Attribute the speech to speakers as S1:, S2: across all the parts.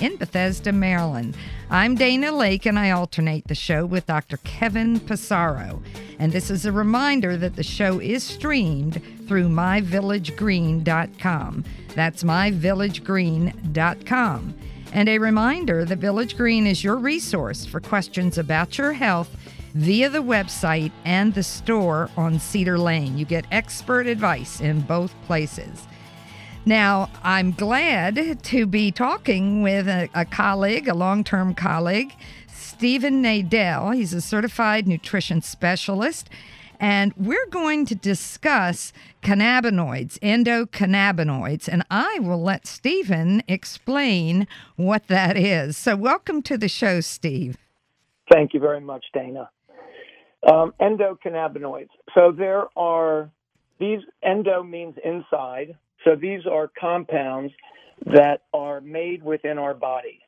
S1: in Bethesda, Maryland. I'm Dana Lake, and I alternate the show with Dr. Kevin Passaro. And this is a reminder that the show is streamed through myvillagegreen.com. That's myvillagegreen.com. And a reminder that Village Green is your resource for questions about your health via the website and the store on Cedar Lane. You get expert advice in both places. Now, I'm glad to be talking with a, a colleague, a long term colleague, Stephen Nadell. He's a certified nutrition specialist. And we're going to discuss cannabinoids, endocannabinoids, and I will let Stephen explain what that is. So, welcome to the show, Steve.
S2: Thank you very much, Dana. Um, endocannabinoids. So, there are these, endo means inside, so these are compounds that are made within our body.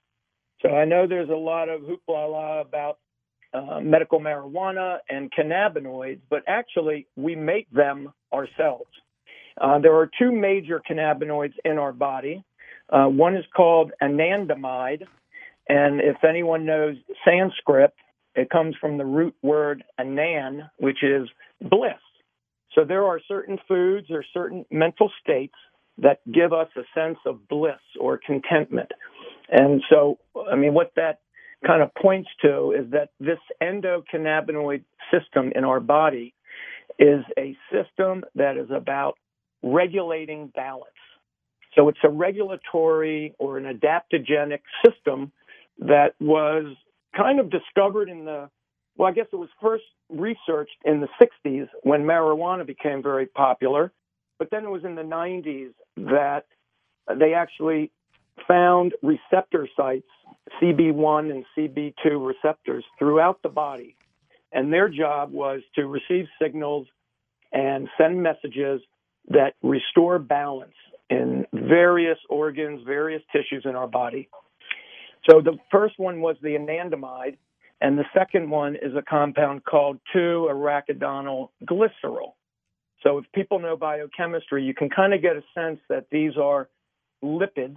S2: So I know there's a lot of hoopla about uh, medical marijuana and cannabinoids, but actually we make them ourselves. Uh, there are two major cannabinoids in our body. Uh, one is called anandamide, and if anyone knows Sanskrit, it comes from the root word anan, which is bliss. So there are certain foods or certain mental states that give us a sense of bliss or contentment. And so, I mean, what that kind of points to is that this endocannabinoid system in our body is a system that is about regulating balance. So it's a regulatory or an adaptogenic system that was kind of discovered in the well, I guess it was first researched in the 60s when marijuana became very popular. But then it was in the 90s that they actually found receptor sites, CB1 and CB2 receptors throughout the body. And their job was to receive signals and send messages that restore balance in various organs, various tissues in our body. So the first one was the anandamide, and the second one is a compound called 2-arachidonyl glycerol. So if people know biochemistry, you can kind of get a sense that these are lipids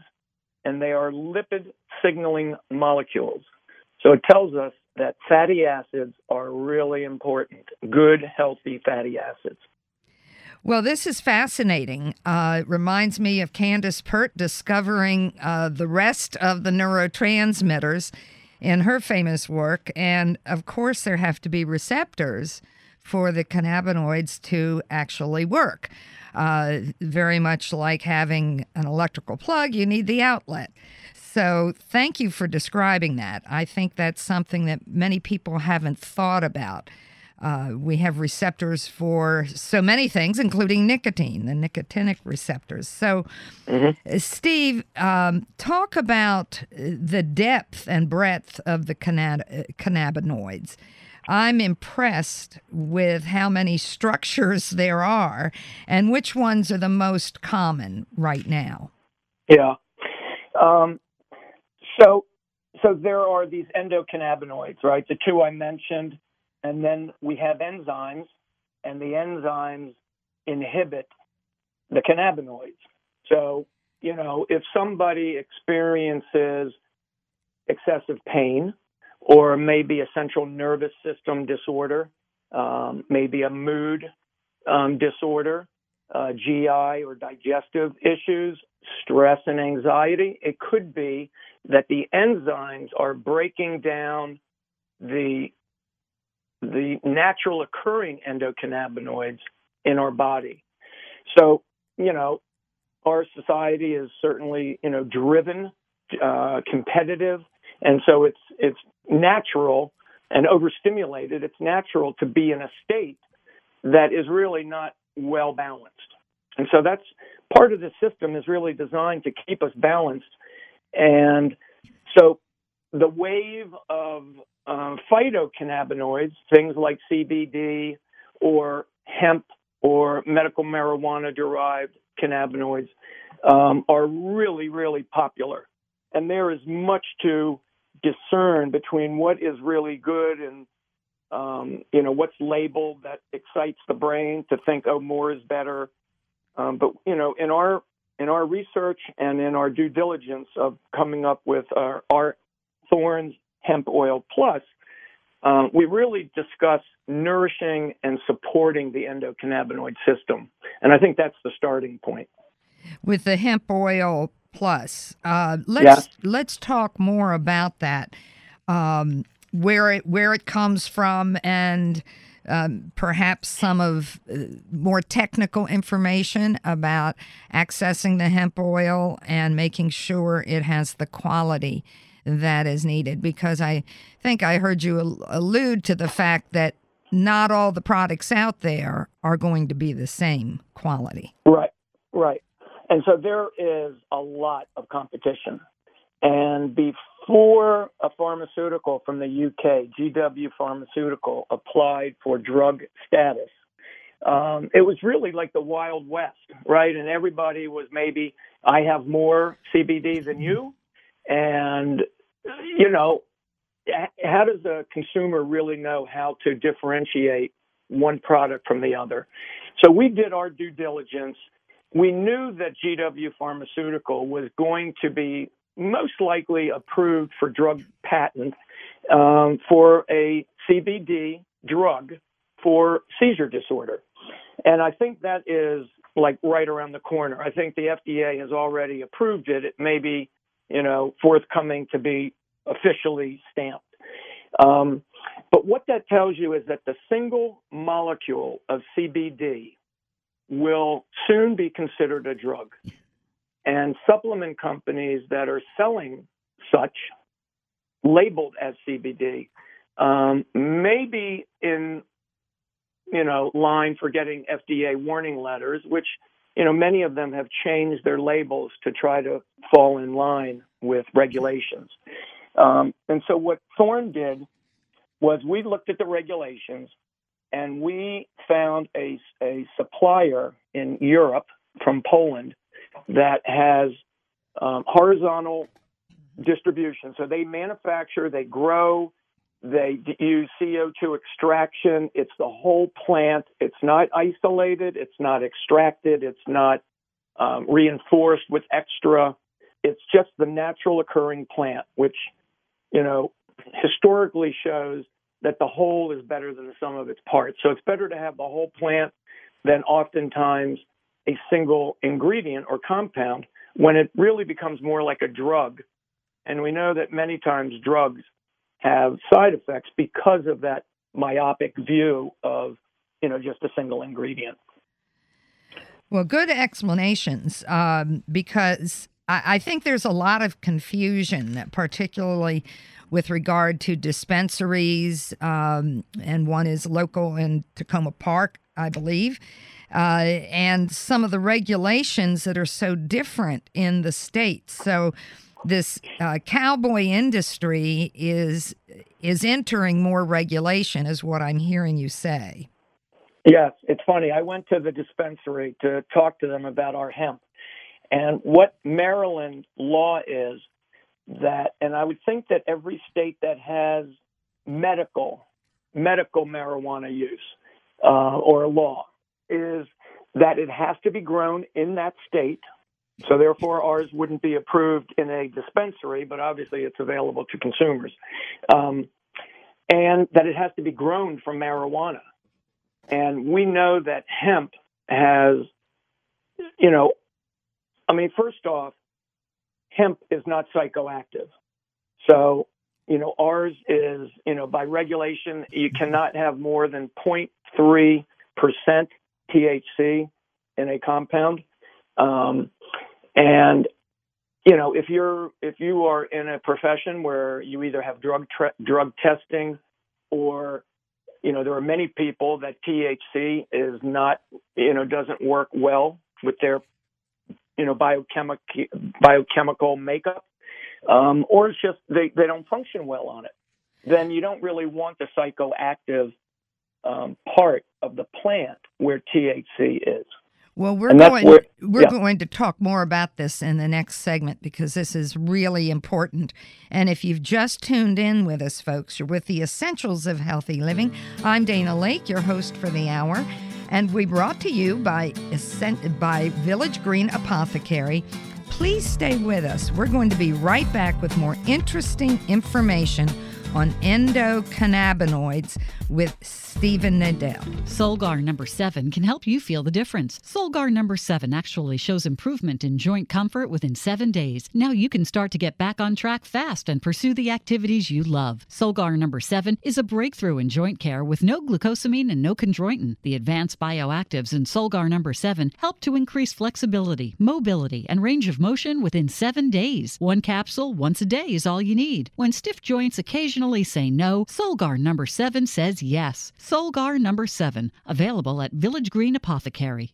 S2: and they are lipid signaling molecules. So it tells us that fatty acids are really important, good, healthy fatty acids.
S1: Well, this is fascinating. Uh, it reminds me of Candace Pert discovering uh, the rest of the neurotransmitters in her famous work. And of course, there have to be receptors for the cannabinoids to actually work. Uh, very much like having an electrical plug, you need the outlet. So, thank you for describing that. I think that's something that many people haven't thought about. Uh, we have receptors for so many things, including nicotine, the nicotinic receptors. So, mm-hmm. Steve, um, talk about the depth and breadth of the cannabinoids. I'm impressed with how many structures there are and which ones are the most common right now.
S2: Yeah. Um, so, so there are these endocannabinoids, right? The two I mentioned, and then we have enzymes, and the enzymes inhibit the cannabinoids. So, you know, if somebody experiences excessive pain or maybe a central nervous system disorder, um, maybe a mood um, disorder, uh, GI or digestive issues, stress and anxiety. It could be that the enzymes are breaking down the the natural occurring endocannabinoids in our body. So, you know, our society is certainly, you know, driven, uh, competitive, and so it's it's natural and overstimulated. It's natural to be in a state that is really not well balanced, and so that's part of the system is really designed to keep us balanced, and so the wave of uh, phytocannabinoids, things like CBD or hemp or medical marijuana derived cannabinoids, um, are really, really popular. And there is much to discern between what is really good and um, you know what's labeled that excites the brain to think oh more is better. Um, but you know in our in our research and in our due diligence of coming up with our, our Thorne's hemp oil plus um, we really discuss nourishing and supporting the endocannabinoid system. And i think that's the starting point.
S1: With the hemp oil plus. Uh, let's let's talk more about that. Um, where it where it comes from and um, perhaps some of uh, more technical information about accessing the hemp oil and making sure it has the quality that is needed. Because I think I heard you allude to the fact that not all the products out there are going to be the same quality.
S2: Right, right. And so there is a lot of competition. And before a pharmaceutical from the UK, GW Pharmaceutical, applied for drug status, um, it was really like the Wild West, right? And everybody was maybe, I have more CBD than you. And, you know, how does a consumer really know how to differentiate one product from the other? So we did our due diligence we knew that GW Pharmaceutical was going to be most likely approved for drug patent um, for a CBD drug for seizure disorder. And I think that is like right around the corner. I think the FDA has already approved it. It may be, you know, forthcoming to be officially stamped. Um, but what that tells you is that the single molecule of CBD will soon be considered a drug. And supplement companies that are selling such labeled as CBD um, may be in you know line for getting FDA warning letters, which you know many of them have changed their labels to try to fall in line with regulations. Um, and so what Thorne did was we looked at the regulations and we found a, a supplier in Europe from Poland that has um, horizontal distribution. So they manufacture, they grow, they use CO2 extraction. It's the whole plant. It's not isolated. It's not extracted. It's not um, reinforced with extra. It's just the natural occurring plant, which, you know, historically shows that the whole is better than the sum of its parts. So it's better to have the whole plant than oftentimes a single ingredient or compound when it really becomes more like a drug. And we know that many times drugs have side effects because of that myopic view of, you know, just a single ingredient.
S1: Well, good explanations um, because I, I think there's a lot of confusion, particularly with regard to dispensaries, um, and one is local in Takoma Park, I believe, uh, and some of the regulations that are so different in the states. So this uh, cowboy industry is is entering more regulation, is what I'm hearing you say.
S2: Yes, it's funny. I went to the dispensary to talk to them about our hemp. And what Maryland law is that, and I would think that every state that has medical medical marijuana use uh, or law is that it has to be grown in that state. So therefore, ours wouldn't be approved in a dispensary, but obviously it's available to consumers, um, and that it has to be grown from marijuana. And we know that hemp has, you know, I mean, first off, hemp is not psychoactive. So, you know, ours is, you know, by regulation, you cannot have more than 0.3% THC in a compound. Um, and you know, if you're if you are in a profession where you either have drug tra- drug testing or you know there are many people that THC is not you know doesn't work well with their you know biochemical biochemical makeup um, or it's just they, they don't function well on it then you don't really want the psychoactive um, part of the plant where THC is
S1: well, we're going
S2: where-
S1: we're
S2: yeah.
S1: going to talk more about this in the next segment because this is really important. And if you've just tuned in with us, folks, you're with the Essentials of Healthy Living. I'm Dana Lake, your host for the hour, and we brought to you by by Village Green Apothecary. Please stay with us. We're going to be right back with more interesting information on endocannabinoids with Stephen Nadell.
S3: Solgar number 7 can help you feel the difference. Solgar number 7 actually shows improvement in joint comfort within 7 days. Now you can start to get back on track fast and pursue the activities you love. Solgar number 7 is a breakthrough in joint care with no glucosamine and no chondroitin. The advanced bioactives in Solgar number 7 help to increase flexibility, mobility, and range of motion within 7 days. One capsule once a day is all you need. When stiff joints occasionally say no, Solgar number 7 says yes. Solgar number 7, available at Village Green Apothecary.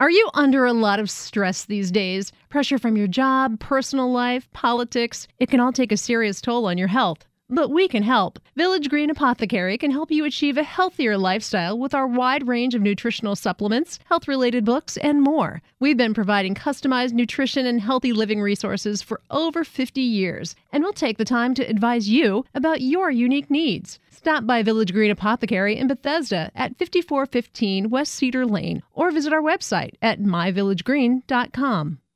S4: Are you under a lot of stress these days? Pressure from your job, personal life, politics? It can all take a serious toll on your health. But we can help. Village Green Apothecary can help you achieve a healthier lifestyle with our wide range of nutritional supplements, health related books, and more. We've been providing customized nutrition and healthy living resources for over 50 years, and we'll take the time to advise you about your unique needs. Stop by Village Green Apothecary in Bethesda at 5415 West Cedar Lane or visit our website at myvillagegreen.com.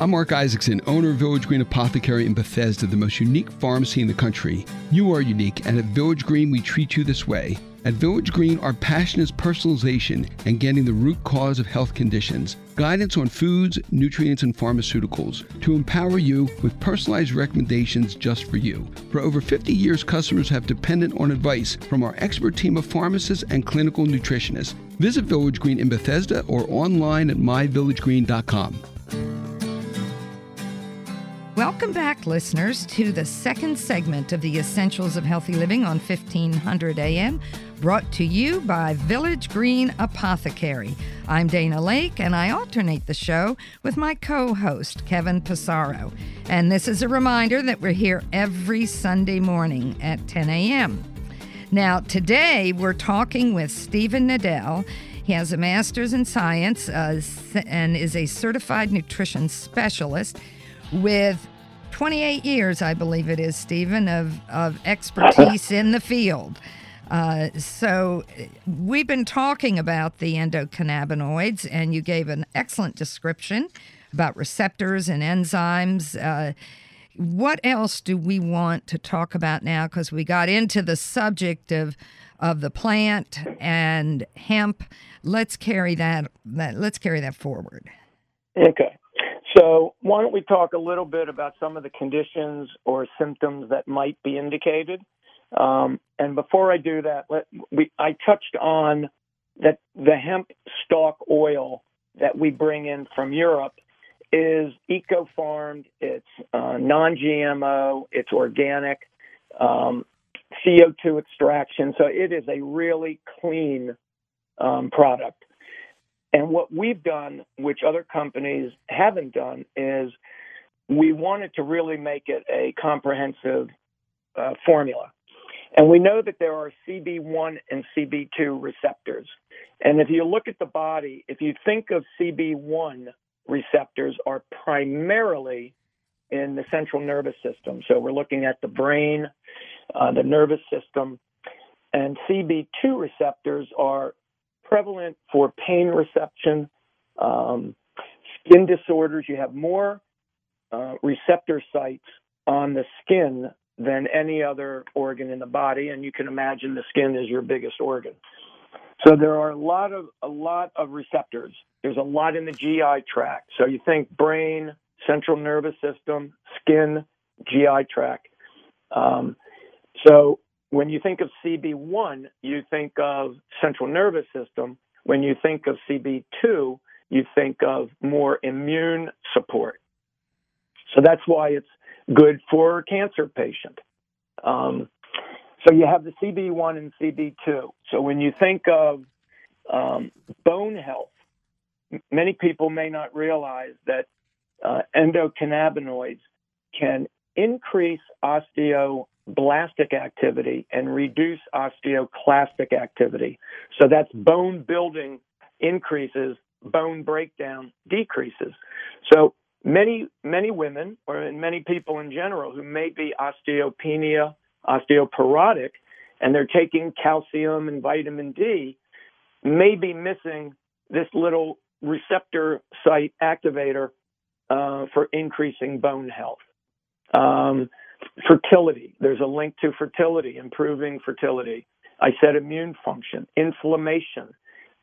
S5: I'm Mark Isaacson, owner of Village Green Apothecary in Bethesda, the most unique pharmacy in the country. You are unique, and at Village Green, we treat you this way. At Village Green, our passion is personalization and getting the root cause of health conditions, guidance on foods, nutrients, and pharmaceuticals to empower you with personalized recommendations just for you. For over 50 years, customers have depended on advice from our expert team of pharmacists and clinical nutritionists. Visit Village Green in Bethesda or online at myvillagegreen.com.
S1: Welcome back, listeners, to the second segment of the Essentials of Healthy Living on 1500 AM, brought to you by Village Green Apothecary. I'm Dana Lake, and I alternate the show with my co host, Kevin Passaro. And this is a reminder that we're here every Sunday morning at 10 a.m. Now, today we're talking with Stephen Nadell. He has a master's in science uh, and is a certified nutrition specialist with 28 years, I believe it is, Stephen, of, of expertise in the field. Uh, so, we've been talking about the endocannabinoids, and you gave an excellent description about receptors and enzymes. Uh, what else do we want to talk about now? Because we got into the subject of of the plant and hemp. Let's carry that, that let's carry that forward.
S2: Okay. So, why don't we talk a little bit about some of the conditions or symptoms that might be indicated? Um, and before I do that, let, we, I touched on that the hemp stalk oil that we bring in from Europe is eco farmed, it's uh, non GMO, it's organic, um, CO2 extraction. So, it is a really clean um, product. And what we've done, which other companies haven't done, is we wanted to really make it a comprehensive uh, formula. And we know that there are CB1 and CB2 receptors. And if you look at the body, if you think of CB1 receptors are primarily in the central nervous system. So we're looking at the brain, uh, the nervous system, and CB2 receptors are prevalent for pain reception, um, skin disorders. You have more uh, receptor sites on the skin than any other organ in the body, and you can imagine the skin is your biggest organ. So there are a lot of a lot of receptors. There's a lot in the GI tract. So you think brain, central nervous system, skin, GI tract. Um, so when you think of CB1, you think of central nervous system. When you think of CB2, you think of more immune support. So that's why it's good for a cancer patient. Um, so you have the CB1 and CB2. So when you think of um, bone health, many people may not realize that uh, endocannabinoids can increase osteoblastic activity and reduce osteoclastic activity. So that's bone building increases, bone breakdown decreases. So many many women or many people in general who may be osteopenia, osteoporotic, and they're taking calcium and vitamin D may be missing this little receptor site activator uh, for increasing bone health. Um, fertility, there's a link to fertility, improving fertility. I said immune function, inflammation,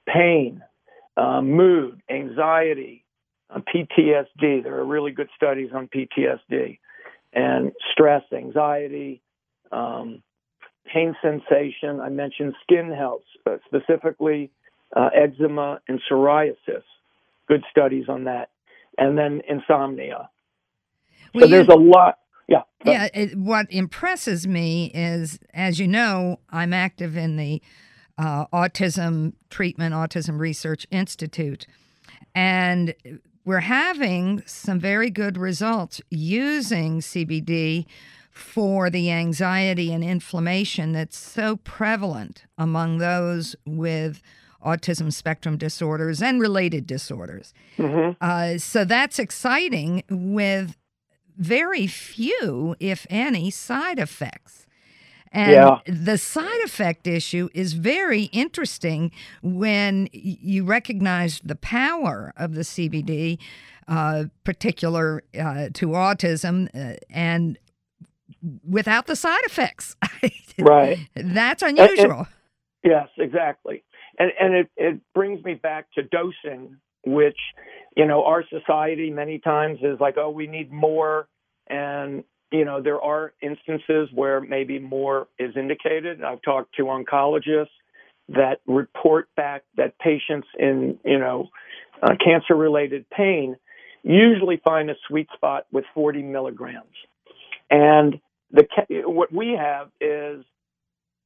S2: pain, uh, mood, anxiety, uh, PTSD. There are really good studies on PTSD and stress, anxiety, um, pain sensation. I mentioned skin health, uh, specifically uh, eczema and psoriasis. Good studies on that. And then insomnia. Well, so there's a lot. Yeah.
S1: Yeah. It, what impresses me is, as you know, I'm active in the uh, Autism Treatment, Autism Research Institute. And we're having some very good results using CBD for the anxiety and inflammation that's so prevalent among those with autism spectrum disorders and related disorders. Mm-hmm. Uh, so that's exciting with very few, if any, side effects. And yeah. the side effect issue is very interesting when you recognize the power of the CBD, uh, particular uh, to autism, uh, and without the side effects.
S2: right.
S1: That's unusual.
S2: And, and, yes, exactly. And, and it, it brings me back to dosing, which, you know, our society many times is like, oh, we need more. And you know, there are instances where maybe more is indicated. I've talked to oncologists that report back that patients in, you know, uh, cancer related pain usually find a sweet spot with 40 milligrams. And the what we have is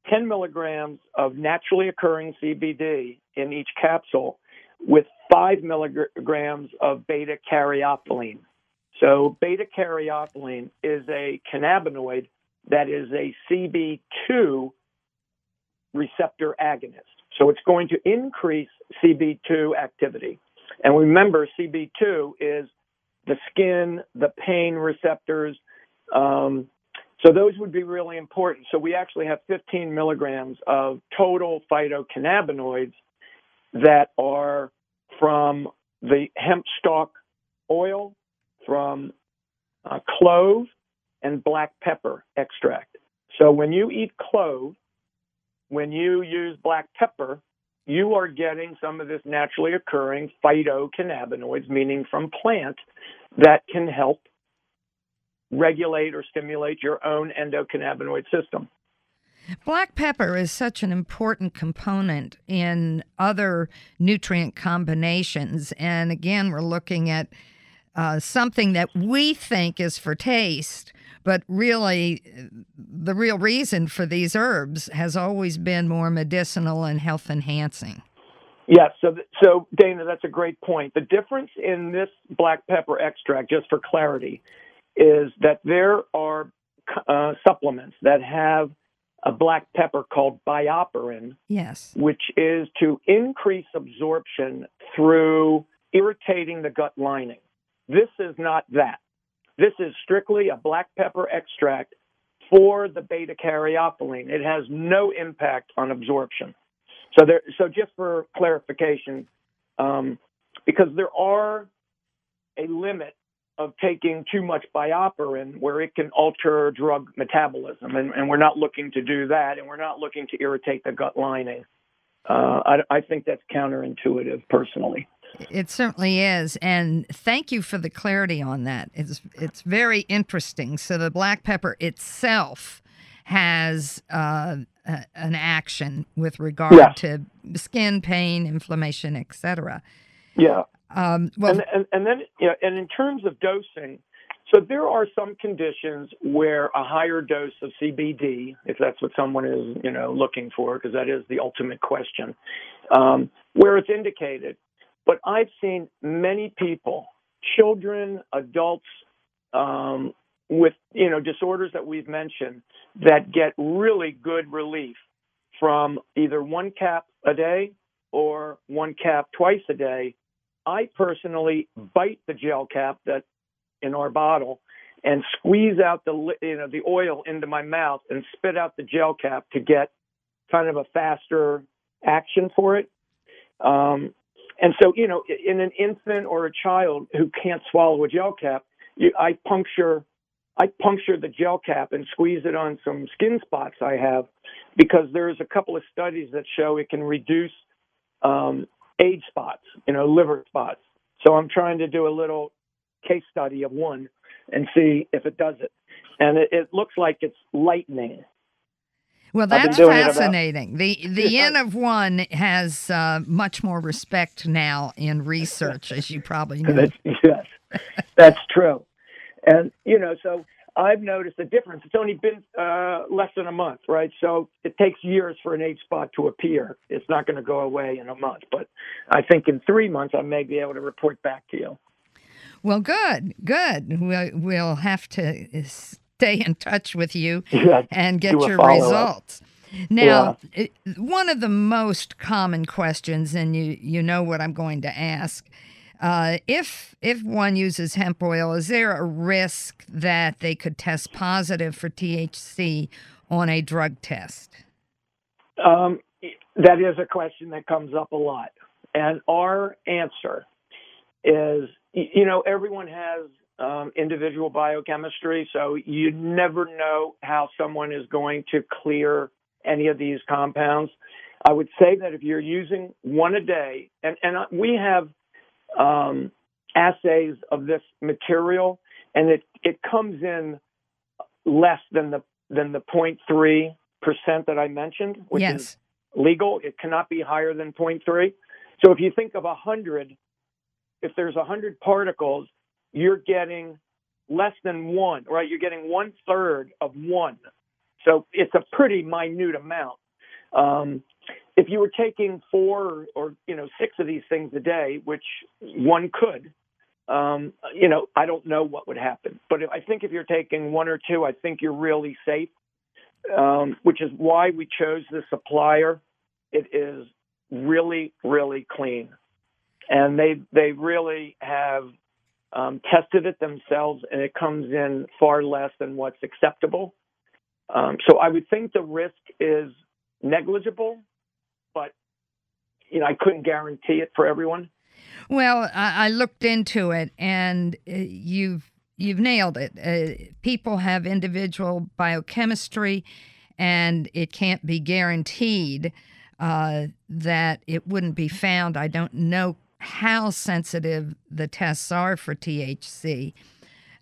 S2: 10 milligrams of naturally occurring CBD in each capsule with 5 milligrams of beta caryophyllene. So beta caryophyllene is a cannabinoid that is a CB2 receptor agonist. So it's going to increase CB2 activity. And remember, CB2 is the skin, the pain receptors. Um, so those would be really important. So we actually have 15 milligrams of total phytocannabinoids that are from the hemp stalk oil, from uh, clove and black pepper extract. So when you eat clove, when you use black pepper, you are getting some of this naturally occurring phytocannabinoids, meaning from plant, that can help regulate or stimulate your own endocannabinoid system.
S1: Black pepper is such an important component in other nutrient combinations. And again, we're looking at uh, something that we think is for taste, but really the real reason for these herbs has always been more medicinal and health enhancing.
S2: Yes, so so Dana, that's a great point. The difference in this black pepper extract, just for clarity, is that there are uh, supplements that have a black pepper called BioPerine,
S1: Yes.
S2: which is to increase absorption through irritating the gut lining. This is not that. This is strictly a black pepper extract for the beta caryophyllene. It has no impact on absorption. So there, so just for clarification, um, because there are a limit of taking too much BioPerine where it can alter drug metabolism, and, and we're not looking to do that, and we're not looking to irritate the gut lining. Uh, I, I think that's counterintuitive, personally.
S1: It certainly is, and thank you for the clarity on that. It's it's very interesting. So the black pepper itself has uh, a, an action with regard
S2: Yes.
S1: to skin pain, inflammation, etc.
S2: Yeah.
S1: Um, well,
S2: and, and, and then, you know, and in terms of dosing, so there are some conditions where a higher dose of CBD, if that's what someone is, you know, looking for, because that is the ultimate question, um, where it's indicated. But I've seen many people, children, adults, um, with you know disorders that we've mentioned, that get really good relief from either one cap a day or one cap twice a day. I personally bite the gel cap that in our bottle and squeeze out the you know the oil into my mouth and spit out the gel cap to get kind of a faster action for it. Um, and so you know, in an infant or a child who can't swallow a gel cap, you, I puncture I puncture the gel cap and squeeze it on some skin spots I have because there's a couple of studies that show it can reduce um, age spots, you know, liver spots. So I'm trying to do a little case study of one and see if it does it. And it, it looks like it's lightning.
S1: well, that's fascinating. the The N of one has uh, much more respect now in research, as you probably know.
S2: That's, yes, that's true. And you know, so I've noticed a difference. It's only been uh, less than a month, right? So it takes years for an age spot to appear. It's not going to go away in a month, but I think in three months I may be able to report back to you.
S1: Well, good, good. We'll, we'll have to stay in touch with you
S2: Yeah,
S1: and get your results. Now, it, one of the most common questions, and you you know what I'm going to ask. Uh, if if one uses hemp oil, is there a risk that they could test positive for THC on a drug test?
S2: Um, that is a question that comes up a lot. And our answer is you know, everyone has um, individual biochemistry, so you never know how someone is going to clear any of these compounds. I would say that if you're using one a day, and, and uh, we have um, assays of this material, and it, it comes in less than the than the 0.3 percent that I mentioned, which is legal. It cannot be higher than 0.3. So if you think of 100, if there's 100 particles, you're getting less than one, right? You're getting one third of one. So it's a pretty minute amount. Um, if you were taking four or, you know six of these things a day, which one could, um, you know, I don't know what would happen. But I think if you're taking one or two, I think you're really safe. Um, which is why we chose the supplier. It is really, really clean, and they they really have um, tested it themselves, and it comes in far less than what's acceptable. Um, so I would think the risk is negligible, you know I couldn't guarantee it for everyone.
S1: Well, I, I looked into it, and uh, you've you've nailed it. Uh, people have individual biochemistry, and it can't be guaranteed uh, that it wouldn't be found. I don't know how sensitive the tests are for THC.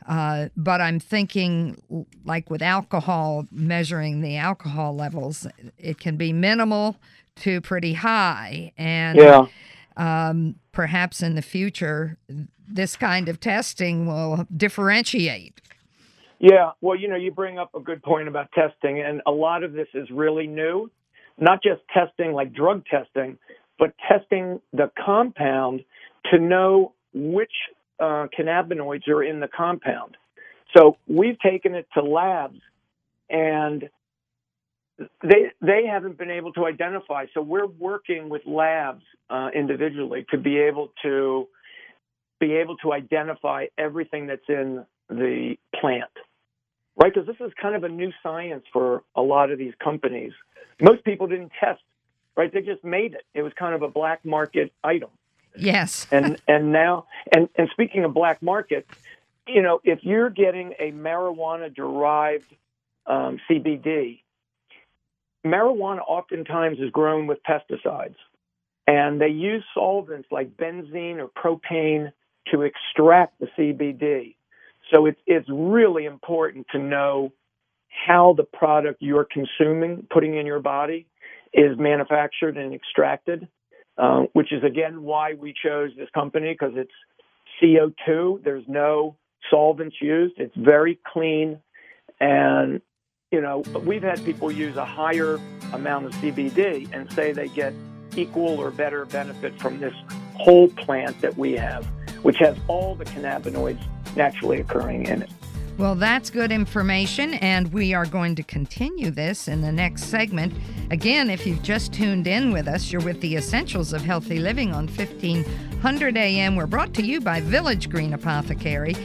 S1: Uh, but I'm thinking, like with alcohol, measuring the alcohol levels, it can be minimal to pretty high. And um, perhaps in the future, this kind of testing will differentiate.
S2: Yeah, well, you know, you bring up a good point about testing, and a lot of this is really new. Not just testing like drug testing, but testing the compound to know which uh, cannabinoids are in the compound. So we've taken it to labs, and they they haven't been able to identify. So we're working with labs uh, individually to be able to be able to identify everything that's in the plant, right? Because this is kind of a new science for a lot of these companies. Most people didn't test, right? They just made it. It was kind of a black market item.
S1: Yes.
S2: and and now and and speaking of black market, you know, if you're getting a marijuana derived um, CBD, marijuana oftentimes is grown with pesticides, and they use solvents like benzene or propane to extract the CBD. So it's it's really important to know how the product you're consuming, putting in your body, is manufactured and extracted, uh, which is again why we chose this company because it's CO2. There's no solvents used. It's very clean, and you know we've had people use a higher amount of CBD and say they get equal or better benefit from this whole plant that we have, which has all the cannabinoids naturally occurring in it.
S1: Well, that's good information, and we are going to continue this in the next segment. Again, if you've just tuned in with us, you're with the Essentials of Healthy Living on 1500 AM. We're brought to you by Village Green Apothecary.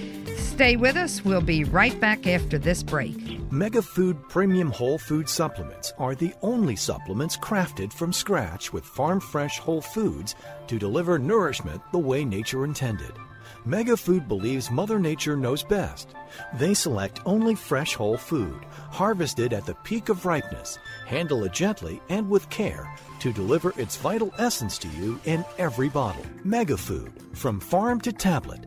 S1: Stay with us. We'll be right back after this break.
S6: MegaFood Premium Whole Food Supplements are the only supplements crafted from scratch with farm fresh whole foods to deliver nourishment the way nature intended. MegaFood believes Mother Nature knows best. They select only fresh whole food, harvested at the peak of ripeness, handle it gently and with care to deliver its vital essence to you in every bottle. MegaFood, from farm to tablet.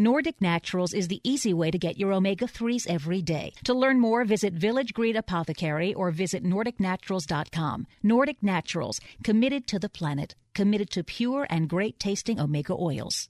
S7: Nordic Naturals is the easy way to get your omega 3s every day. To learn more, visit Village Green Apothecary or visit NordicNaturals.com. Nordic Naturals, committed to the planet, committed to pure and great tasting omega oils.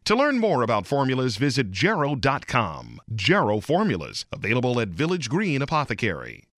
S8: To learn more about formulas, visit jarrow.com. Jarrow Formulas, available at Village Green Apothecary.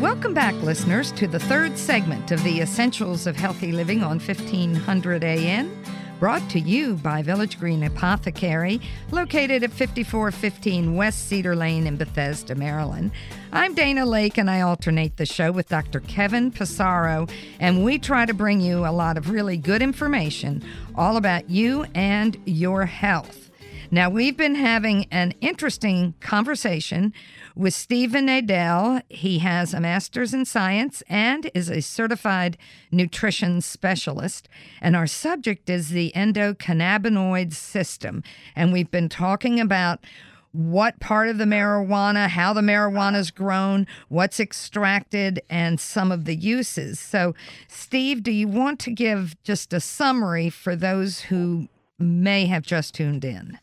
S1: Welcome back, listeners, to the third segment of the Essentials of Healthy Living on 1500 AN, brought to you by Village Green Apothecary, located at 5415 West Cedar Lane in Bethesda, Maryland. I'm Dana Lake, and I alternate the show with Dr. Kevin Passaro, and we try to bring you a lot of really good information all about you and your health. Now, we've been having an interesting conversation with Stephen Nadell. He has a master's in science and is a certified nutrition specialist. And our subject is the endocannabinoid system. And we've been talking about what part of the marijuana, how the marijuana is grown, what's extracted, and some of the uses. So, Steve, do you want to give just a summary for those who may have just tuned in?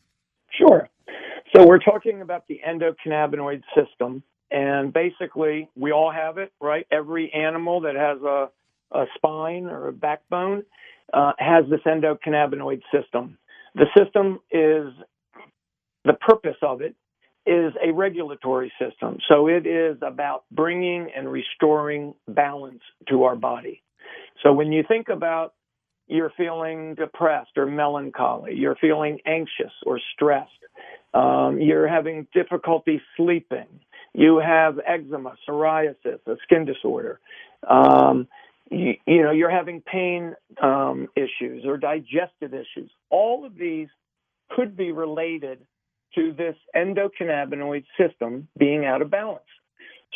S2: Sure. So, we're talking about the endocannabinoid system. And basically, we all have it, right? Every animal that has a, a spine or a backbone uh, has this endocannabinoid system. The system is the purpose of it is a regulatory system. So it is about bringing and restoring balance to our body. So when you think about you're feeling depressed or melancholy, you're feeling anxious or stressed, um, you're having difficulty sleeping, you have eczema, psoriasis, a skin disorder, um, you, you, know, you're having pain um, issues or digestive issues. All of these could be related to this endocannabinoid system being out of balance.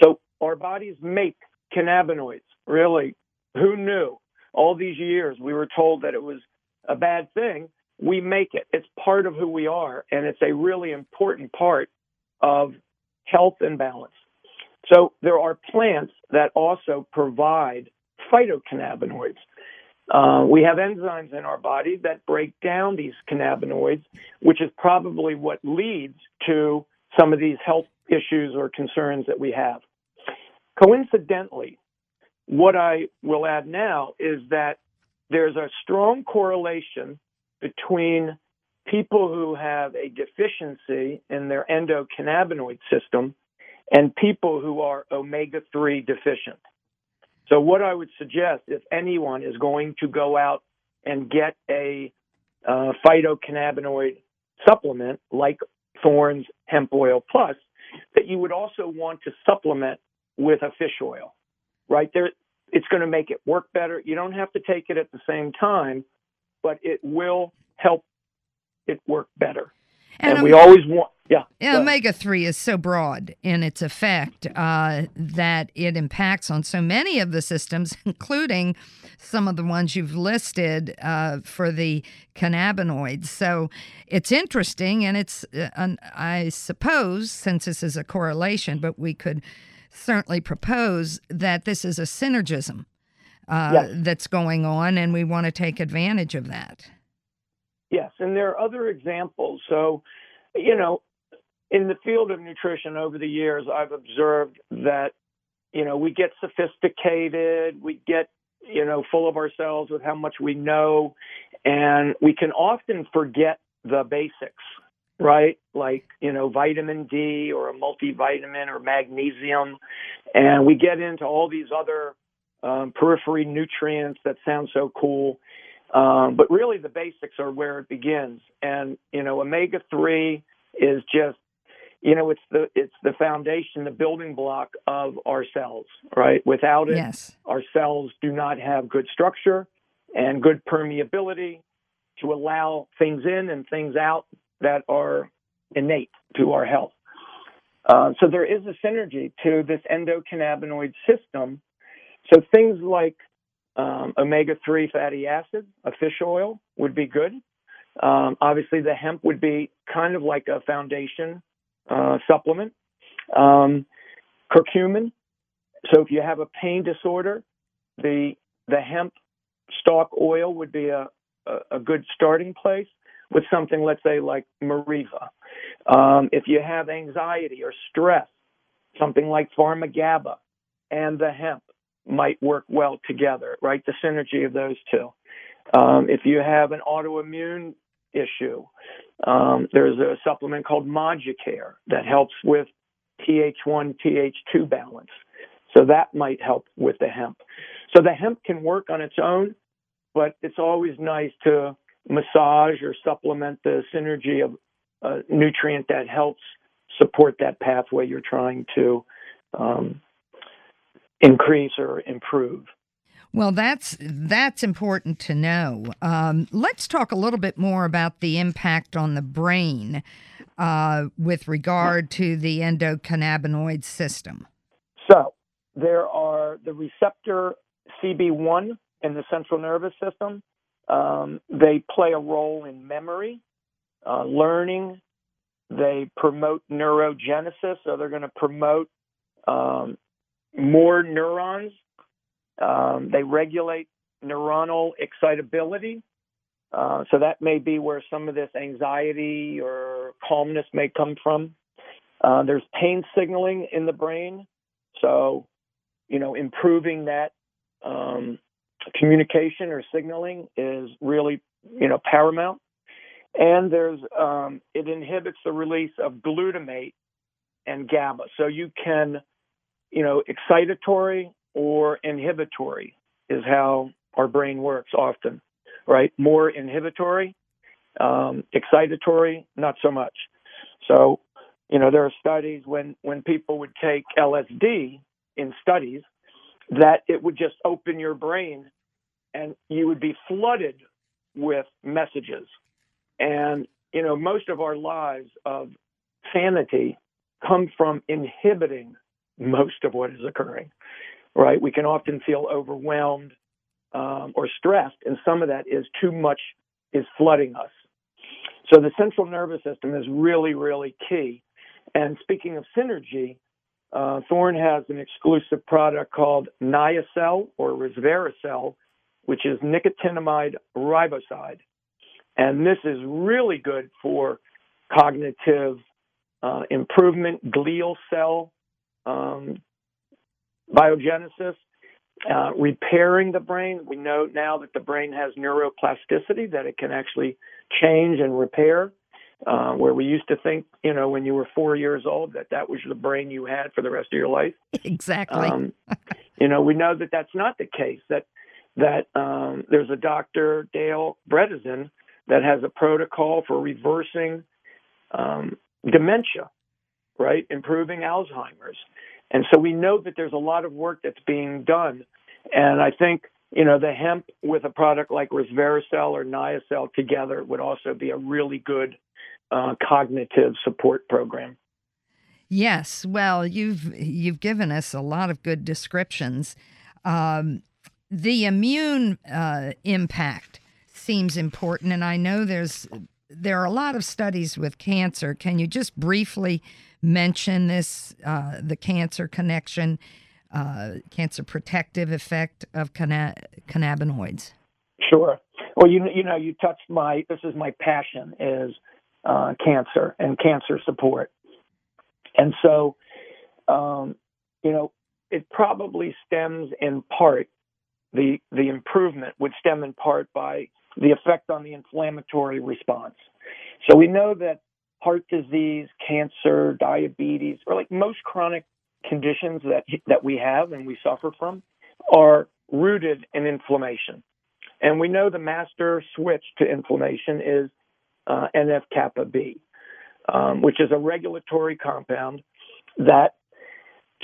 S2: So our bodies make cannabinoids. Really, who knew? All these years we were told that it was a bad thing. We make it. It's part of who we are, and it's a really important part of health and balance. So there are plants that also provide phytocannabinoids. Uh, we have enzymes in our body that break down these cannabinoids, which is probably what leads to some of these health issues or concerns that we have. Coincidentally, what I will add now is that there's a strong correlation between people who have a deficiency in their endocannabinoid system and people who are omega 3 deficient. So, what I would suggest if anyone is going to go out and get a uh, phytocannabinoid supplement like Thorne's Hemp Oil Plus, that you would also want to supplement with a fish oil, right? There, it's going to make it work better. You don't have to take it at the same time, but it will help it work better. And, and we always want, yeah.
S1: Omega 3 is so broad in its effect uh, that it impacts on so many of the systems, including some of the ones you've listed uh, for the cannabinoids. So it's interesting, and it's, uh, I suppose, since this is a correlation, but we could certainly propose that this is a synergism uh, yes. that's going on, and we want to take advantage of that.
S2: Yes, and there are other examples. So, you know, in the field of nutrition over the years, I've observed that, you know, we get sophisticated, we get, you know, full of ourselves with how much we know, and we can often forget the basics, right? Like, you know, vitamin D or a multivitamin or magnesium. And we get into all these other um, periphery nutrients that sound so cool. Um, but really, the basics are where it begins. And you know, omega three is just, you know, it's the it's the foundation, the building block of our cells. Right? Without it,
S1: yes.
S2: our cells do not have good structure and good permeability to allow things in and things out that are innate to our health. Uh, so there is a synergy to this endocannabinoid system. So things like um, omega 3 fatty acids, a fish oil would be good. Um, obviously, the hemp would be kind of like a foundation uh, supplement. Um, curcumin. So if you have a pain disorder, the the hemp stalk oil would be a, a, a good starting place with something, let's say, like Meriva. Um, if you have anxiety or stress, something like Pharmagaba and the hemp might work well together, right? The synergy of those two. Um, if you have an autoimmune issue, um, there's a supplement called Moducare that helps with TH1, TH2 balance. So that might help with the hemp. So the hemp can work on its own, but it's always nice to massage or supplement the synergy of a nutrient that helps support that pathway you're trying to um, increase or improve.
S1: Well, that's that's important to know. Um, let's talk a little bit more about the impact on the brain uh, with regard to the endocannabinoid system.
S2: So there are the receptor CB1 in the central nervous system. Um, they play a role in memory, uh, learning, They promote neurogenesis, so they're going to promote um, more neurons. Um, they regulate neuronal excitability. Uh, so that may be where some of this anxiety or calmness may come from. Uh, there's pain signaling in the brain. So, you know, improving that um, communication or signaling is really, you know, paramount. And there's um, it inhibits the release of glutamate and GABA. So you can, you know, excitatory or inhibitory is how our brain works often, right? More inhibitory, um, excitatory, not so much. So, you know, there are studies when when people would take LSD in studies that it would just open your brain and you would be flooded with messages. And, you know, most of our lives of sanity come from inhibiting most of what is occurring, right? We can often feel overwhelmed um, or stressed, and some of that is too much is flooding us. So the central nervous system is really, really key. And speaking of synergy, uh, Thorne has an exclusive product called Niacel or Resveracel, which is nicotinamide riboside. And this is really good for cognitive uh, improvement, glial cell um, biogenesis, uh, repairing the brain. We know now that the brain has neuroplasticity, that it can actually change and repair. Uh, where we used to think, you know, when you were four years old, that that was the brain you had for the rest of your life.
S1: Exactly. Um,
S2: you know, we know that that's not the case. That that um, there's a doctor, Dale Bredesen, that has a protocol for reversing um, dementia, right? Improving Alzheimer's. And so we know that there's a lot of work that's being done. And I think, you know, the hemp with a product like resveratrol or Niacel together would also be a really good uh, cognitive support program.
S1: Yes, well, you've you've given us a lot of good descriptions. Um, the immune uh, impact seems important, and I know there's there are a lot of studies with cancer. Can you just briefly mention this, uh, the cancer connection, uh, cancer protective effect of canna- cannabinoids?
S2: Sure. Well, you you know, you touched my. This is my passion is uh, cancer and cancer support, and so, um, you know, it probably stems in part the the improvement would stem in part by the effect on the inflammatory response. So we know that heart disease, cancer, diabetes, or like most chronic conditions that that we have and we suffer from are rooted in inflammation. And we know the master switch to inflammation is uh, NF kappa B, um, which is a regulatory compound that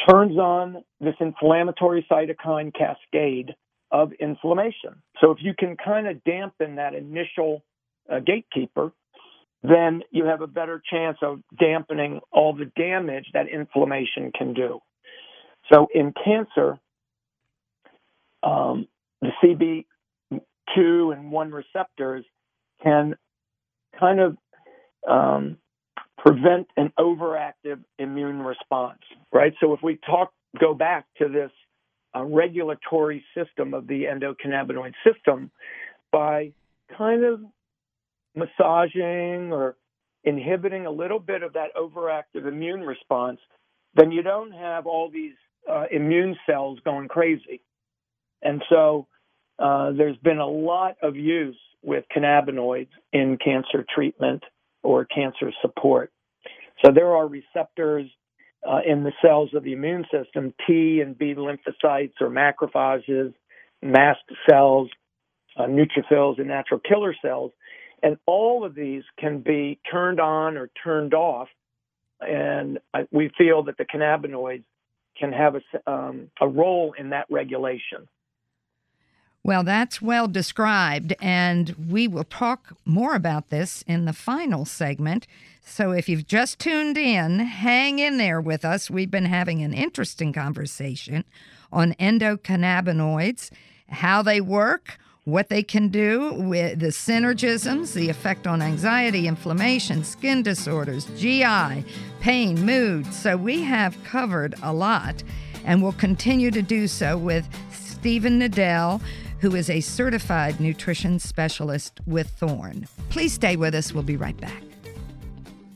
S2: turns on this inflammatory cytokine cascade of inflammation. So if you can kind of dampen that initial uh, gatekeeper, then you have a better chance of dampening all the damage that inflammation can do. So in cancer, um, the CB2 and 1 receptors can kind of um, prevent an overactive immune response, right? So if we talk, go back to this uh, regulatory system of the endocannabinoid system by kind of massaging or inhibiting a little bit of that overactive immune response, then you don't have all these uh, immune cells going crazy. And so uh, there's been a lot of use with cannabinoids in cancer treatment or cancer support. So there are receptors uh, in the cells of the immune system, T and B lymphocytes or macrophages, mast cells, uh, neutrophils, and natural killer cells. And all of these can be turned on or turned off. And we feel that the cannabinoids can have a, um, a role in that regulation.
S1: Well, that's well described, and we will talk more about this in the final segment. So if you've just tuned in, hang in there with us. We've been having an interesting conversation on endocannabinoids, how they work, what they can do with the synergisms, the effect on anxiety, inflammation, skin disorders, GI, pain, mood. So we have covered a lot and will continue to do so with Stephen Nadell, who is a certified nutrition specialist with Thorne. Please stay with us. We'll be right back.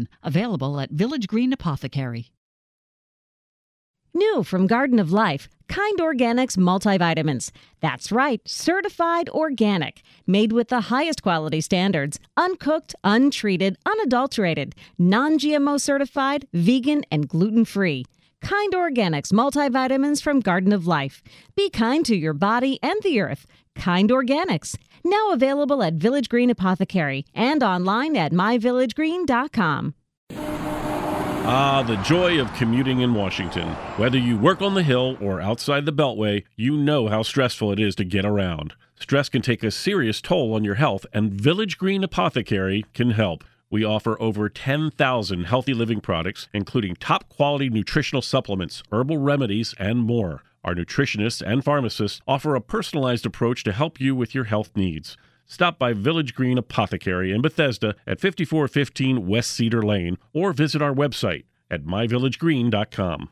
S3: 7 available at Village Green Apothecary.
S9: New from Garden of Life, Kind Organics multivitamins. That's right, certified organic, made with the highest quality standards, uncooked, untreated, unadulterated, non GMO certified, vegan, and gluten free. Kind Organics multivitamins from Garden of Life. Be kind to your body and the earth. Kind Organics. Now available at Village Green Apothecary and online at myvillagegreen.com.
S10: Ah, the joy of commuting in Washington. Whether you work on the Hill or outside the Beltway, you know how stressful it is to get around. Stress can take a serious toll on your health, and Village Green Apothecary can help. We offer over 10,000 healthy living products, including top quality nutritional supplements, herbal remedies, and more. Our nutritionists and pharmacists offer a personalized approach to help you with your health needs. Stop by Village Green Apothecary in Bethesda at 5415 West Cedar Lane or visit our website at myvillagegreen.com.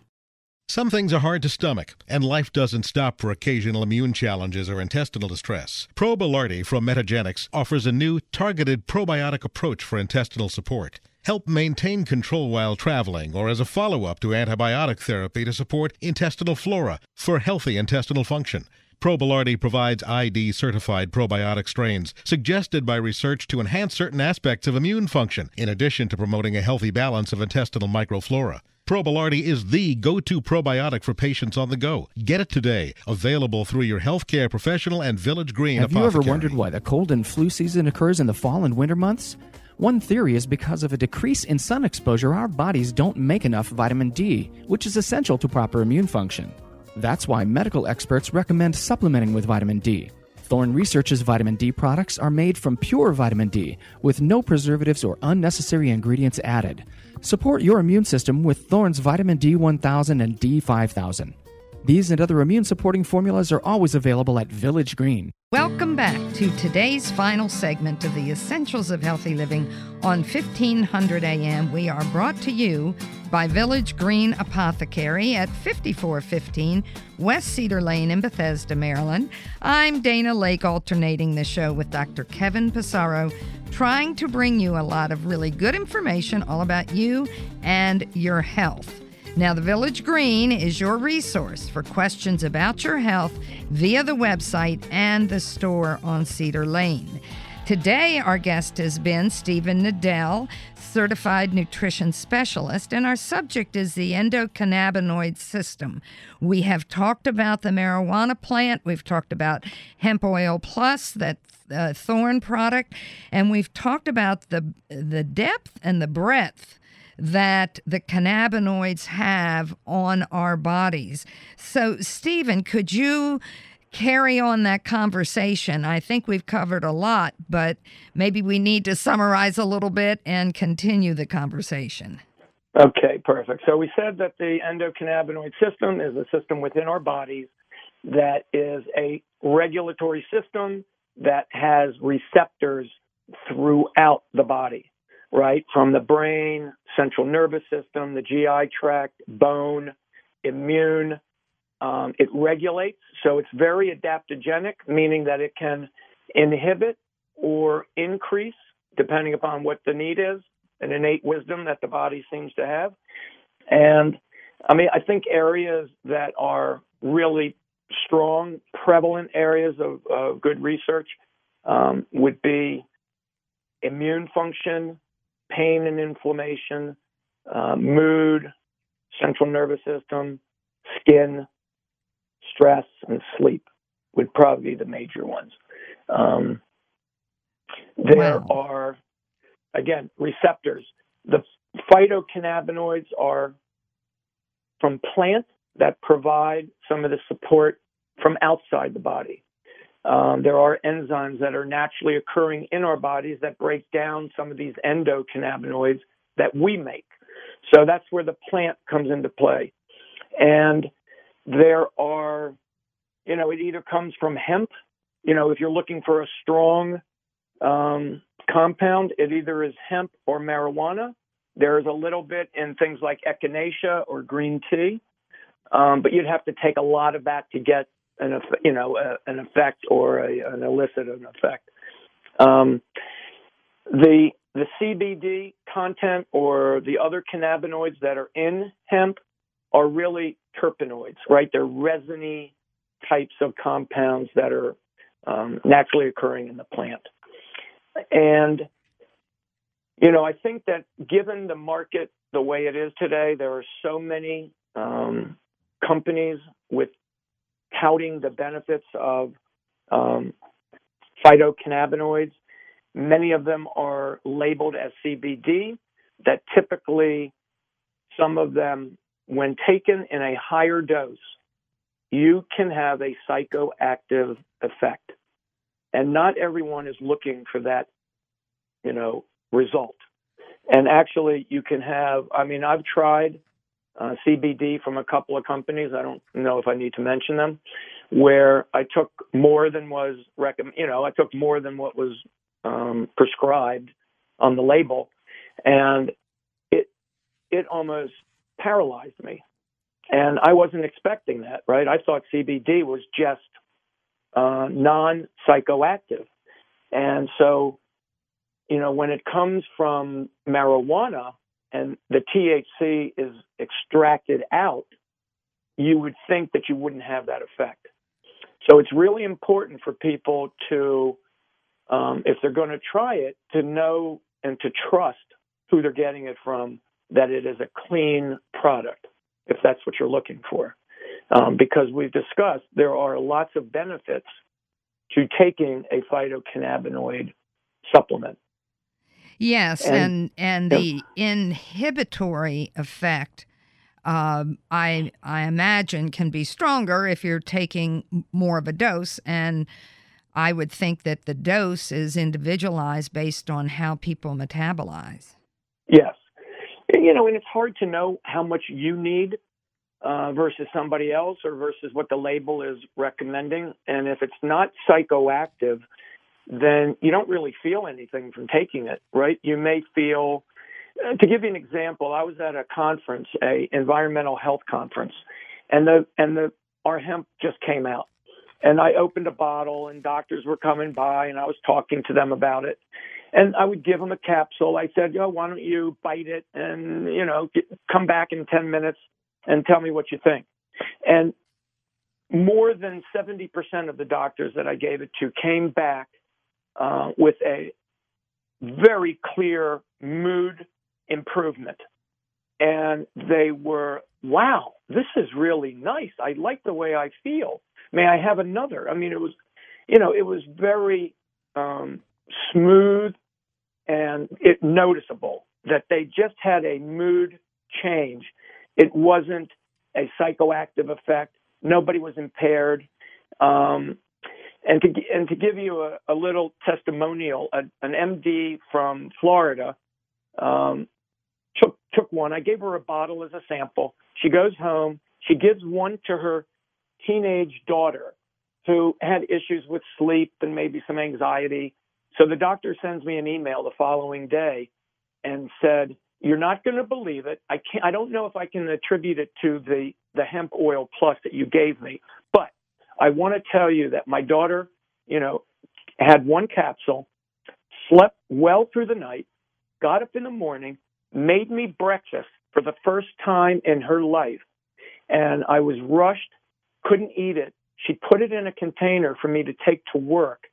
S11: Some things are hard to stomach, and life doesn't stop for occasional immune challenges or intestinal distress. Probilardi from Metagenics offers a new targeted probiotic approach for intestinal support. Help maintain control while traveling or as a follow up to antibiotic therapy to support intestinal flora for healthy intestinal function. Probilardi provides ID certified probiotic strains suggested by research to enhance certain aspects of immune function, in addition to promoting a healthy balance of intestinal microflora. Probilardi is the go to probiotic for patients on the go. Get it today. Available through your healthcare professional and Village Green
S12: Have
S11: apothecary.
S12: you ever wondered why the cold and flu season occurs in the fall and winter months? One theory is because of a decrease in sun exposure, our bodies don't make enough vitamin D, which is essential to proper immune function. That's why medical experts recommend supplementing with vitamin D. Thorne Research's vitamin D products are made from pure vitamin D with no preservatives or unnecessary ingredients added. Support your immune system with Thorne's vitamin D1000 and D5000. These and other immune supporting formulas are always available at Village Green.
S1: Welcome back to today's final segment of the Essentials of Healthy Living on 1500 AM. We are brought to you by Village Green Apothecary at 5415 West Cedar Lane in Bethesda, Maryland. I'm Dana Lake, alternating the show with Dr. Kevin Passero, trying to bring you a lot of really good information all about you and your health. Now, the Village Green is your resource for questions about your health via the website and the store on Cedar Lane. Today, our guest has been Stephen Nadell, certified nutrition specialist, and our subject is the endocannabinoid system. We have talked about the marijuana plant, we've talked about hemp oil plus, that uh, Thorne product, and we've talked about the the depth and the breadth that the cannabinoids have on our bodies. So, Stephen, could you carry on that conversation? I think we've covered a lot, but maybe we need to summarize a little bit and continue the conversation.
S2: Okay, perfect. So we said that the endocannabinoid system is a system within our bodies that is a regulatory system that has receptors throughout the body right? From the brain, central nervous system, the GI tract, bone, immune. Um, it regulates, so it's very adaptogenic, meaning that it can inhibit or increase, depending upon what the need is, an innate wisdom that the body seems to have. And I mean, I think areas that are really strong, prevalent areas of, of good research um, would be immune function, pain and inflammation, uh, mood, central nervous system, skin, stress, and sleep would probably be the major ones. Um, there
S1: Wow.
S2: are, again, receptors. The phytocannabinoids are from plants that provide some of the support from outside the body. Um, there are enzymes that are naturally occurring in our bodies that break down some of these endocannabinoids that we make. So that's where the plant comes into play. And there are, you know, it either comes from hemp, you know, if you're looking for a strong um, compound, it either is hemp or marijuana. There's a little bit in things like echinacea or green tea, um, but you'd have to take a lot of that to get an, you know, a, an effect or a, an elicit an effect. Um, the the CBD content or the other cannabinoids that are in hemp are really terpenoids, right? They're resiny types of compounds that are um, naturally occurring in the plant. And, you know, I think that given the market the way it is today, there are so many um, companies with touting the benefits of um, phytocannabinoids. Many of them are labeled as CBD, that typically, some of them, when taken in a higher dose, you can have a psychoactive effect. And not everyone is looking for that, you know, result. And actually, you can have, I mean, I've tried uh, CBD from a couple of companies. I don't know if I need to mention them, where I took more than was recommend. You know, I took more than what was um, prescribed on the label, and it it almost paralyzed me. And I wasn't expecting that, right? I thought CBD was just uh, non psychoactive, and so you know when it comes from marijuana and the THC is extracted out, you would think that you wouldn't have that effect. So it's really important for people to, um, if they're going to try it, to know and to trust who they're getting it from, that it is a clean product, if that's what you're looking for. Um, because we've discussed there are lots of benefits to taking a phytocannabinoid supplement.
S1: Yes,
S2: And-
S1: and and, the inhibitory effect, um, I I imagine, can be stronger if you're taking more of a dose, and I would think that the dose is individualized based on how people metabolize.
S2: Yes. You know, and it's hard to know how much you need uh, versus somebody else or versus what the label is recommending. And if it's not psychoactive, then you don't really feel anything from taking it, right? You may feel, uh, to give you an example, I was at a conference, a environmental health conference, and the and the our hemp just came out, and I opened a bottle, and doctors were coming by, and I was talking to them about it, and I would give them a capsule. I said, "Yo, why don't you bite it, and you know, get, come back in ten minutes and tell me what you think," and more than 70% of the doctors that I gave it to came back uh, with a very clear mood improvement. And they were, wow, this is really nice. I like the way I feel. May I have another? I mean, it was, you know, it was very um, smooth and it noticeable that they just had a mood change. It wasn't a psychoactive effect. Nobody was impaired. Um, and to and to give you a, a little testimonial, a, an MD from Florida um, took took one. I gave her a bottle as a sample. She goes home. She gives one to her teenage daughter, who had issues with sleep and maybe some anxiety. So the doctor sends me an email the following day and said, "You're not going to believe it. I can't. I don't know if I can attribute it to the the hemp oil plus that you gave me, but I want to tell you that my daughter, you know, had one capsule, slept well through the night, got up in the morning, made me breakfast for the first time in her life, and I was rushed, couldn't eat it. She put it in a container for me to take to work,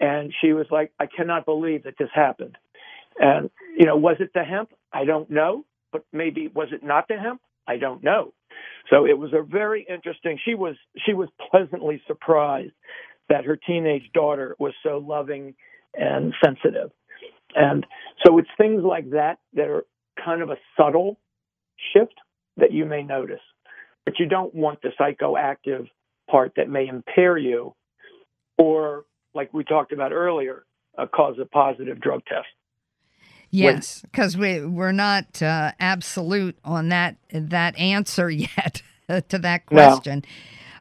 S2: and she was like, "I cannot believe that this happened." And you know, was it the hemp? I don't know, but maybe was it not the hemp? I don't know. So it was a very interesting. She was she was pleasantly surprised that her teenage daughter was so loving and sensitive. And so it's things like that that are kind of a subtle shift that you may notice. But you don't want the psychoactive part that may impair you or, like we talked about earlier, uh, cause a positive drug test.
S1: Yes, because we we're not uh, absolute on that that answer yet to that question. No.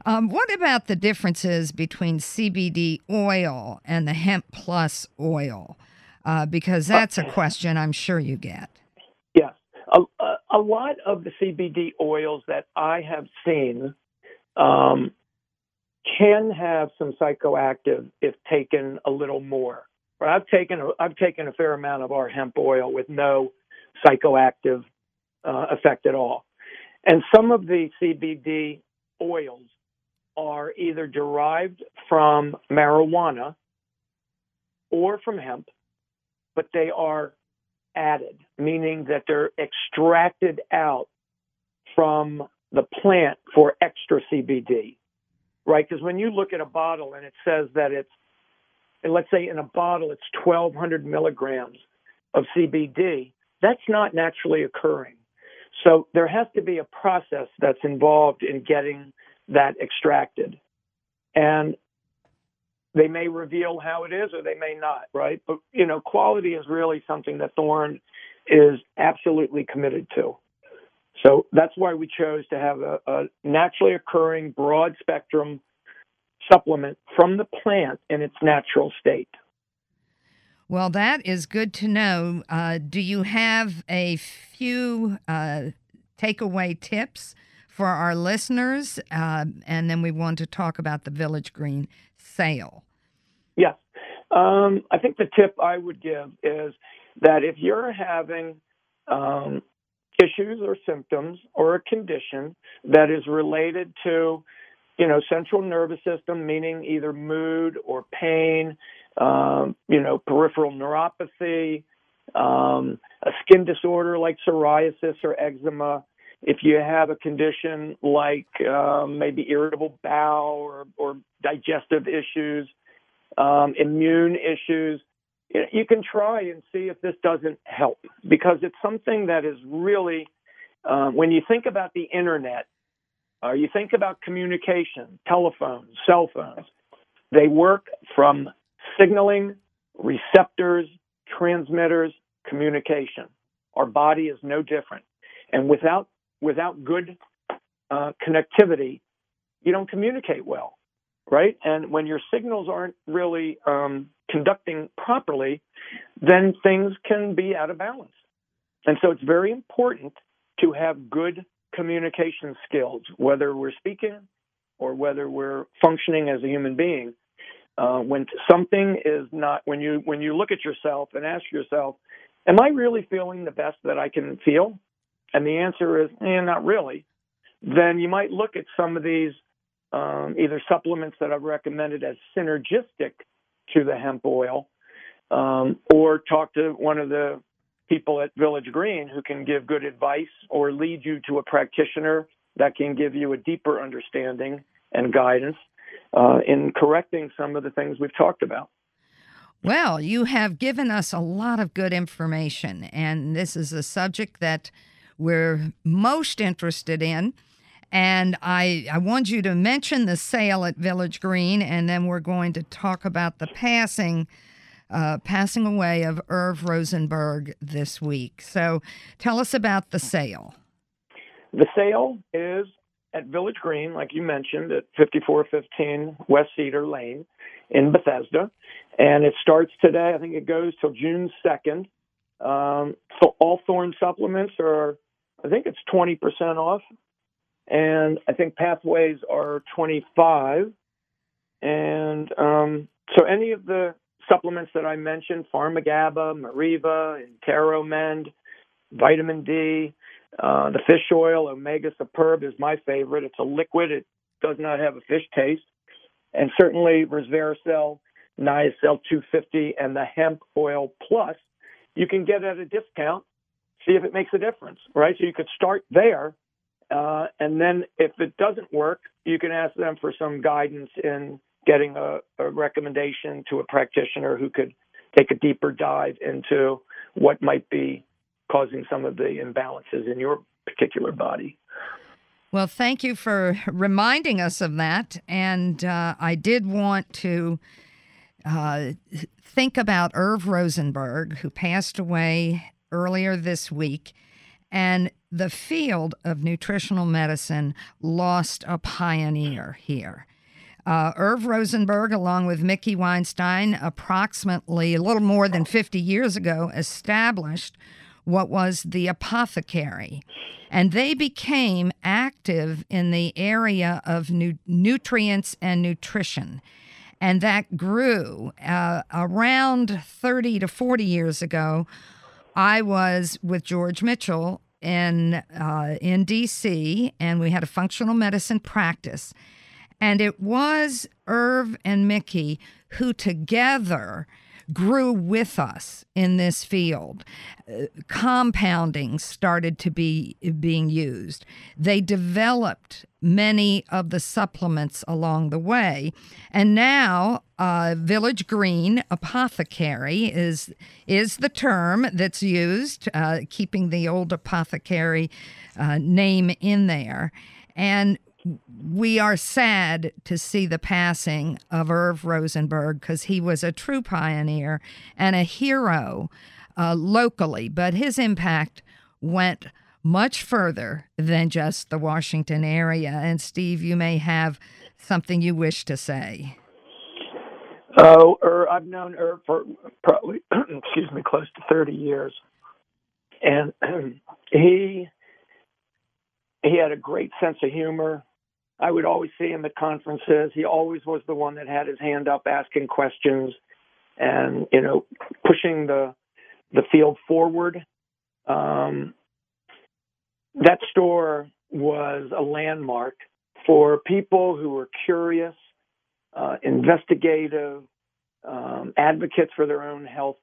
S1: Um, what about the differences between CBD oil and the hemp plus oil? Uh, because that's a question I'm sure you get.
S2: Yes, a, a lot of the CBD oils that I have seen um, can have some psychoactive if taken a little more. I've taken a, I've taken a fair amount of our hemp oil with no psychoactive uh, effect at all, and some of the CBD oils are either derived from marijuana or from hemp, but they are added, meaning that they're extracted out from the plant for extra CBD, right? Because when you look at a bottle and it says that it's and let's say in a bottle it's 1200 milligrams of CBD, that's not naturally occurring. So there has to be a process that's involved in getting that extracted. And they may reveal how it is or they may not, right? But, you know, quality is really something that Thorne is absolutely committed to. So that's why we chose to have a, a naturally occurring broad spectrum supplement from the plant in its natural state.
S1: Well, that is good to know. Uh, do you have a few uh, takeaway tips for our listeners? Uh, and then we want to talk about the Village Green sale.
S2: Yes. Um, I think the tip I would give is that if you're having um, issues or symptoms or a condition that is related to you know, central nervous system, meaning either mood or pain, um, you know, peripheral neuropathy, um, a skin disorder like psoriasis or eczema. If you have a condition like um, maybe irritable bowel or, or digestive issues, um, immune issues, you can try and see if this doesn't help because it's something that is really, uh, when you think about the internet, uh, you think about communication, telephones, cell phones. They work from signaling, receptors, transmitters, communication. Our body is no different. And without without good uh, connectivity, you don't communicate well, right? And when your signals aren't really um, conducting properly, then things can be out of balance. And so it's very important to have good communication skills, whether we're speaking or whether we're functioning as a human being. Uh, when something is not, when you when you look at yourself and ask yourself, "Am I really feeling the best that I can feel?" and the answer is, "Eh, not really," then you might look at some of these um, either supplements that I've recommended as synergistic to the hemp oil, um, or talk to one of the people at Village Green who can give good advice or lead you to a practitioner that can give you a deeper understanding and guidance uh, in correcting some of the things we've talked about.
S1: Well, you have given us a lot of good information, and this is a subject that we're most interested in. And I, I want you to mention the sale at Village Green, and then we're going to talk about the passing uh, passing away of Irv Rosenberg this week. So tell us about the sale.
S2: The sale is at Village Green, like you mentioned, at 5415 West Cedar Lane in Bethesda. And it starts today. I think it goes till June 2nd. Um, so all Thorne supplements are, I think it's 20% off. And I think pathways are 25. And um, so any of the supplements that I mentioned, Pharmagaba, Meriva, Enteromend, vitamin D, uh, the fish oil, Omega Superb is my favorite. It's a liquid. It does not have a fish taste. And certainly Resveratrol, Niacel 250, and the hemp oil plus, you can get at a discount. See if it makes a difference, right? So you could start there. Uh, and then if it doesn't work, you can ask them for some guidance in getting a, a recommendation to a practitioner who could take a deeper dive into what might be causing some of the imbalances in your particular body.
S1: Well, thank you for reminding us of that. And uh, I did want to uh, think about Irv Rosenberg, who passed away earlier this week. And the field of nutritional medicine lost a pioneer here. Uh, Irv Rosenberg, along with Mickey Weinstein, approximately a little more than 50 years ago, established what was the apothecary. And they became active in the area of nu- nutrients and nutrition. And that grew uh, around 30 to 40 years ago. I was with George Mitchell in, uh, in DC, and we had a functional medicine practice. And it was Irv and Mickey who together grew with us in this field. Uh, compounding started to be being used. They developed many of the supplements along the way, and now uh, Village Green Apothecary is is the term that's used, uh, keeping the old apothecary uh, name in there, and we are sad to see the passing of Irv Rosenberg because he was a true pioneer and a hero uh, locally, but his impact went much further than just the Washington area. And Steve, you may have something you wish to say.
S2: Oh, er, I've known Irv for probably, excuse me, close to 30 years. And he he had a great sense of humor. I would always see him at conferences. He always was the one that had his hand up asking questions and, you know, pushing the the field forward. Um, that store was a landmark for people who were curious, uh, investigative, um, advocates for their own health,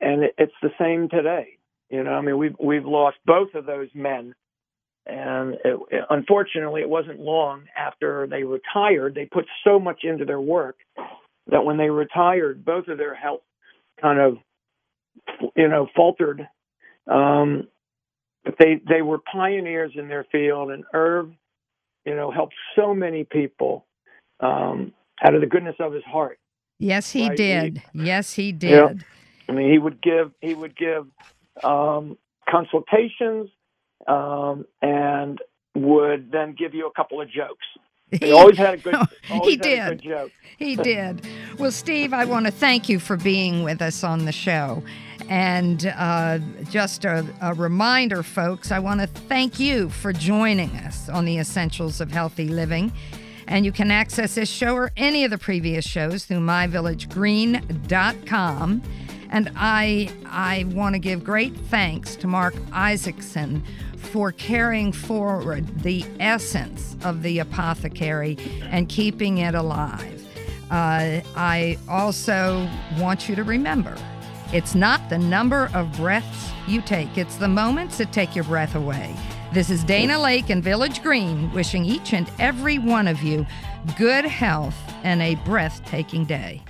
S2: and it, it's the same today. You know, I mean, we've we've lost both of those men and it, it, unfortunately, it wasn't long after they retired. They put so much into their work that when they retired, both of their health kind of, you know, faltered. Um, but they they were pioneers in their field, and Irv, you know, helped so many people um, out of the goodness of his heart.
S1: Yes, he right? did. He, yes, he did. You know,
S2: I mean, he would give he would give um, consultations um, and would then give you a couple of jokes. He always had a good. he
S1: did.
S2: joke.
S1: He did. Well, Steve, I want to thank you for being with us on the show. And uh, just a, a, reminder, folks, I want to thank you for joining us on the Essentials of Healthy Living. And you can access this show or any of the previous shows through myvillagegreen.com. And I, I want to give great thanks to Mark Isaacson for carrying forward the essence of the apothecary and keeping it alive. Uh, I also want you to remember it's not the number of breaths you take, it's the moments that take your breath away. This is Dana Lake and Village Green wishing each and every one of you good health and a breathtaking day.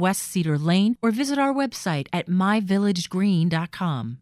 S13: West Cedar Lane or visit our website at myvillagegreen.com.